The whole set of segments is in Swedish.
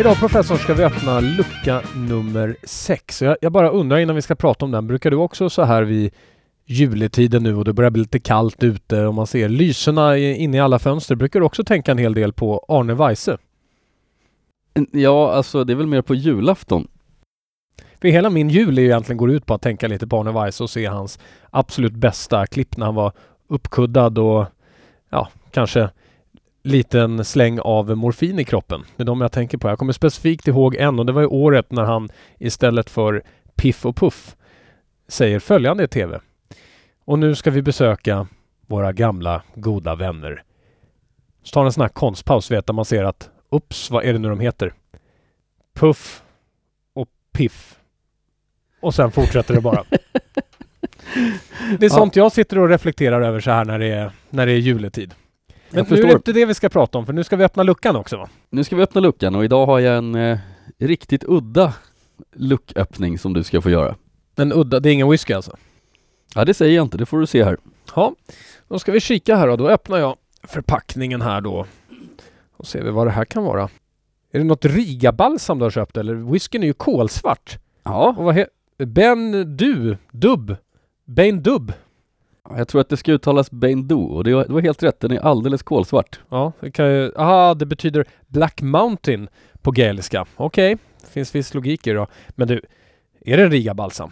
Idag professor ska vi öppna lucka nummer 6. Jag, jag bara undrar innan vi ska prata om den, brukar du också så här vid juletiden nu och det börjar bli lite kallt ute och man ser lyserna inne i alla fönster, brukar du också tänka en hel del på Arne Weise? Ja, alltså det är väl mer på julafton. För hela min jul är ju egentligen går ut på att tänka lite på Arne Weise och se hans absolut bästa klipp när han var uppkuddad och ja, kanske liten släng av morfin i kroppen. Det är de jag tänker på. Jag kommer specifikt ihåg en och det var ju året när han istället för Piff och Puff säger följande i TV. Och nu ska vi besöka våra gamla goda vänner. Så tar en sån här konstpaus, vet man ser att Ups, vad är det nu de heter? Puff och Piff. Och sen fortsätter det bara. Det är sånt jag sitter och reflekterar över så här när det är, när det är juletid. Men nu är det inte det vi ska prata om, för nu ska vi öppna luckan också va? Nu ska vi öppna luckan och idag har jag en eh, riktigt udda lucköppning som du ska få göra. En udda, det är ingen whisky alltså? Ja, det säger jag inte, det får du se här. Ja, då ska vi kika här då. Då öppnar jag förpackningen här då. Och ser vi vad det här kan vara. Är det något Riga-balsam du har köpt eller? Whiskyn är ju kolsvart. Ja, Och vad heter... Ben Du? Dubb? Ben Dubb? Jag tror att det ska uttalas Baindu och det var, helt rätt, den är alldeles kolsvart. Ja, det kan ju... Aha, det betyder Black Mountain på gaeliska. Okej, det finns viss logik i det då. Men du, är det en Riga-balsam?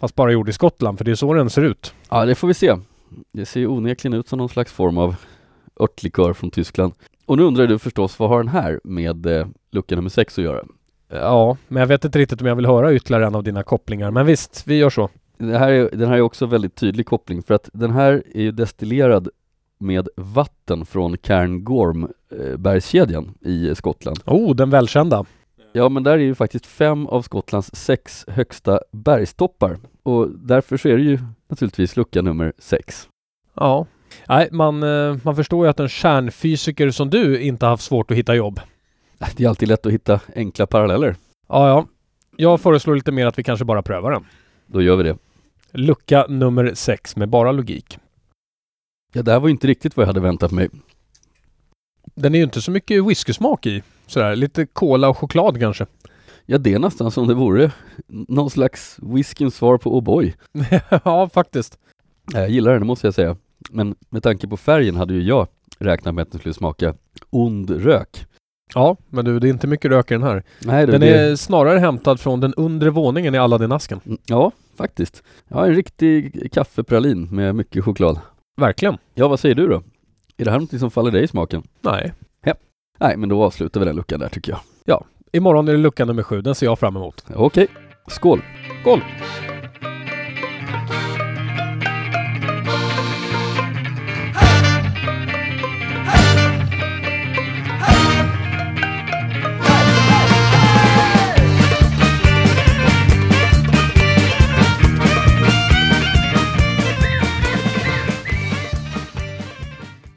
Fast bara gjord i Skottland, för det är så den ser ut. Ja, det får vi se. Det ser ju onekligen ut som någon slags form av örtlikör från Tyskland. Och nu undrar du förstås, vad har den här med eh, lucka nummer 6 att göra? Ja, men jag vet inte riktigt om jag vill höra ytterligare en av dina kopplingar. Men visst, vi gör så. Det här är, den här är också väldigt tydlig koppling för att den här är ju destillerad med vatten från Cairngorm eh, bergskedjan i Skottland. Oh, den välkända. Ja men där är ju faktiskt fem av Skottlands sex högsta bergstoppar och därför så är det ju naturligtvis lucka nummer sex. Ja. Nej, man, eh, man förstår ju att en kärnfysiker som du inte har haft svårt att hitta jobb. Det är alltid lätt att hitta enkla paralleller. Ja, ja. Jag föreslår lite mer att vi kanske bara prövar den. Då gör vi det. Lucka nummer sex med bara logik. Ja, det här var ju inte riktigt vad jag hade väntat mig. Den är ju inte så mycket whiskysmak i. Sådär, lite kola och choklad kanske. Ja, det är nästan som det vore någon slags whiskyns svar på O'boy. ja, faktiskt. Jag gillar den, måste jag säga. Men med tanke på färgen hade ju jag räknat med att den skulle smaka ond rök. Ja, men du, det är inte mycket rök i den här. Nej, du, Den det... är snarare hämtad från den undre våningen i Aladdin-asken. Ja, faktiskt. Ja, en riktig kaffepralin med mycket choklad. Verkligen. Ja, vad säger du då? Är det här någonting som faller dig i smaken? Nej. Nej, men då avslutar vi den luckan där tycker jag. Imorgon är det lucka nummer sju. Den ser jag fram emot. Okej, skål! Skål!